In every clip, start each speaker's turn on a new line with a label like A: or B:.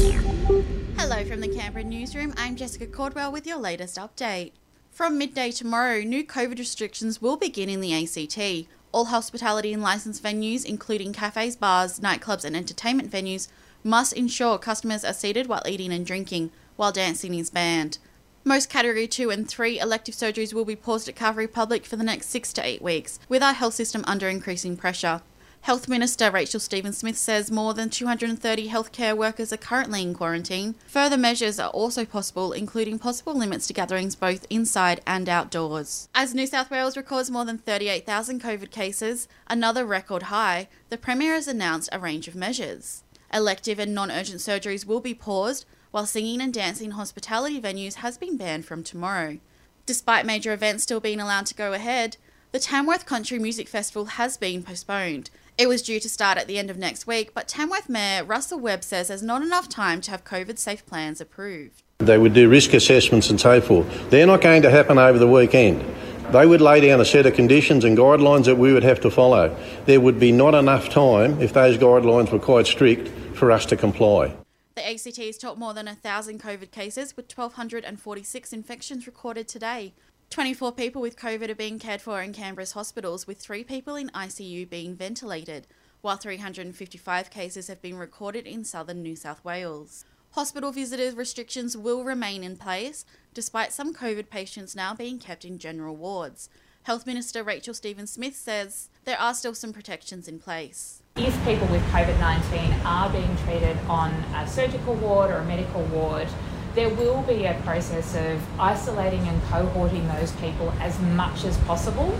A: Hello from the Canberra newsroom. I'm Jessica Cordwell with your latest update. From midday tomorrow, new COVID restrictions will begin in the ACT. All hospitality and licensed venues, including cafes, bars, nightclubs, and entertainment venues, must ensure customers are seated while eating and drinking, while dancing is banned. Most Category 2 and 3 elective surgeries will be paused at Calvary Public for the next six to eight weeks, with our health system under increasing pressure. Health Minister Rachel Stephen Smith says more than 230 healthcare workers are currently in quarantine. Further measures are also possible, including possible limits to gatherings both inside and outdoors. As New South Wales records more than 38,000 COVID cases, another record high, the Premier has announced a range of measures. Elective and non urgent surgeries will be paused, while singing and dancing in hospitality venues has been banned from tomorrow. Despite major events still being allowed to go ahead, the Tamworth Country Music Festival has been postponed. It was due to start at the end of next week, but Tamworth Mayor Russell Webb says there's not enough time to have COVID safe plans approved.
B: They would do risk assessments and so forth. They're not going to happen over the weekend. They would lay down a set of conditions and guidelines that we would have to follow. There would be not enough time, if those guidelines were quite strict, for us to comply.
A: The ACT has topped more than 1,000 COVID cases, with 1,246 infections recorded today. 24 people with COVID are being cared for in Canberra's hospitals, with three people in ICU being ventilated, while 355 cases have been recorded in southern New South Wales. Hospital visitor restrictions will remain in place, despite some COVID patients now being kept in general wards. Health Minister Rachel Stephen Smith says there are still some protections in place.
C: If people with COVID 19 are being treated on a surgical ward or a medical ward, there will be a process of isolating and cohorting those people as much as possible.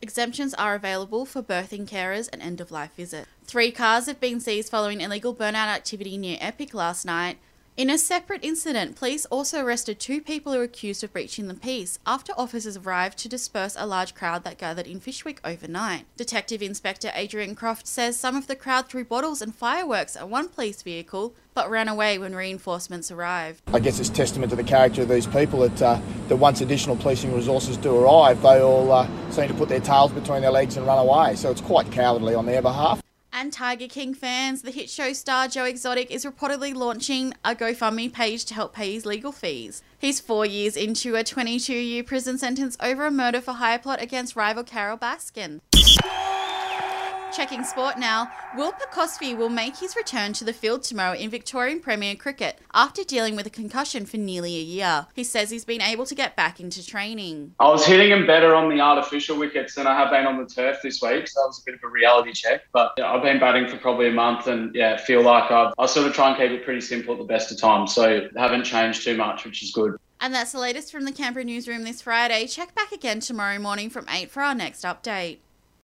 A: Exemptions are available for birthing carers and end of life visits. Three cars have been seized following illegal burnout activity near Epic last night. In a separate incident, police also arrested two people who are accused of breaching the peace after officers arrived to disperse a large crowd that gathered in Fyshwick overnight. Detective Inspector Adrian Croft says some of the crowd threw bottles and fireworks at one police vehicle but ran away when reinforcements arrived.
D: I guess it's testament to the character of these people that, uh, that once additional policing resources do arrive, they all uh, seem to put their tails between their legs and run away. So it's quite cowardly on their behalf.
A: And Tiger King fans, the hit show star Joe Exotic is reportedly launching a GoFundMe page to help pay his legal fees. He's four years into a 22 year prison sentence over a murder for hire plot against rival Carole Baskin. Checking sport now, Will Pucovski will make his return to the field tomorrow in Victorian Premier Cricket after dealing with a concussion for nearly a year. He says he's been able to get back into training.
E: I was hitting him better on the artificial wickets than I have been on the turf this week, so that was a bit of a reality check. But I've been batting for probably a month and yeah, feel like I've, I sort of try and keep it pretty simple at the best of times, so haven't changed too much, which is good.
A: And that's the latest from the Canberra newsroom this Friday. Check back again tomorrow morning from 8 for our next update.